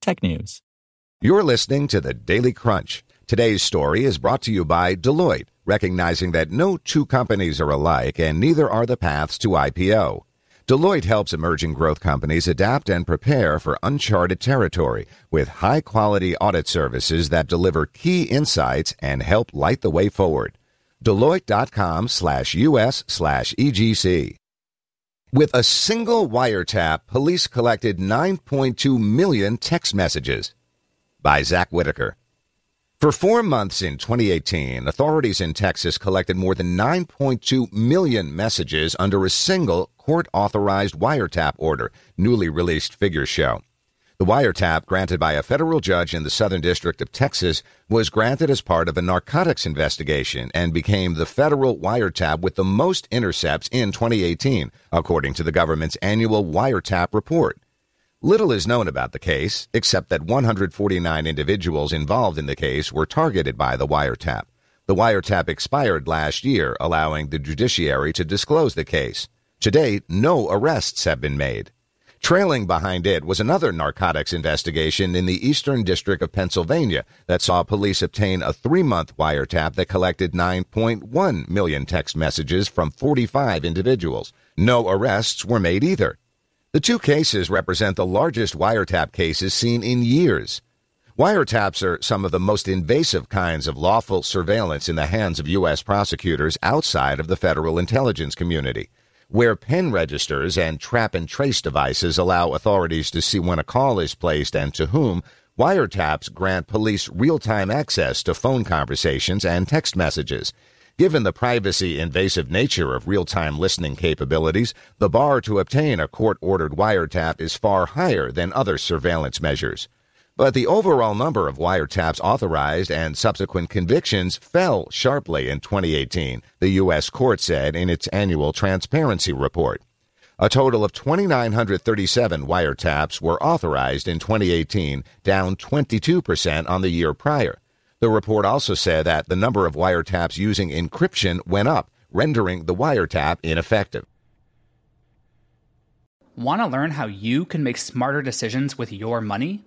technews. You're listening to the Daily Crunch. Today's story is brought to you by Deloitte, recognizing that no two companies are alike and neither are the paths to IPO. Deloitte helps emerging growth companies adapt and prepare for uncharted territory with high quality audit services that deliver key insights and help light the way forward. Deloitte.com slash US slash EGC. With a single wiretap, police collected 9.2 million text messages. By Zack Whittaker. For four months in 2018, authorities in Texas collected more than 9.2 million messages under a single court authorized wiretap order, newly released figures show. The wiretap, granted by a federal judge in the Southern District of Texas, was granted as part of a narcotics investigation and became the federal wiretap with the most intercepts in 2018, according to the government's annual wiretap report. Little is known about the case, except that 149 individuals involved in the case were targeted by the wiretap. The wiretap expired last year, allowing the judiciary to disclose the case. To date, no arrests have been made. Trailing behind it was another narcotics investigation in the Eastern District of Pennsylvania that saw police obtain a three month wiretap that collected 9.1 million text messages from 45 individuals. No arrests were made either. The two cases represent the largest wiretap cases seen in years. Wiretaps are some of the most invasive kinds of lawful surveillance in the hands of U.S. prosecutors outside of the federal intelligence community where pen registers and trap and trace devices allow authorities to see when a call is placed and to whom, wiretaps grant police real time access to phone conversations and text messages. Given the privacy invasive nature of real time listening capabilities, the bar to obtain a court ordered wiretap is far higher than other surveillance measures. But the overall number of wiretaps authorized and subsequent convictions fell sharply in 2018, the U.S. court said in its annual transparency report. A total of 2,937 wiretaps were authorized in 2018, down 22% on the year prior. The report also said that the number of wiretaps using encryption went up, rendering the wiretap ineffective. Want to learn how you can make smarter decisions with your money?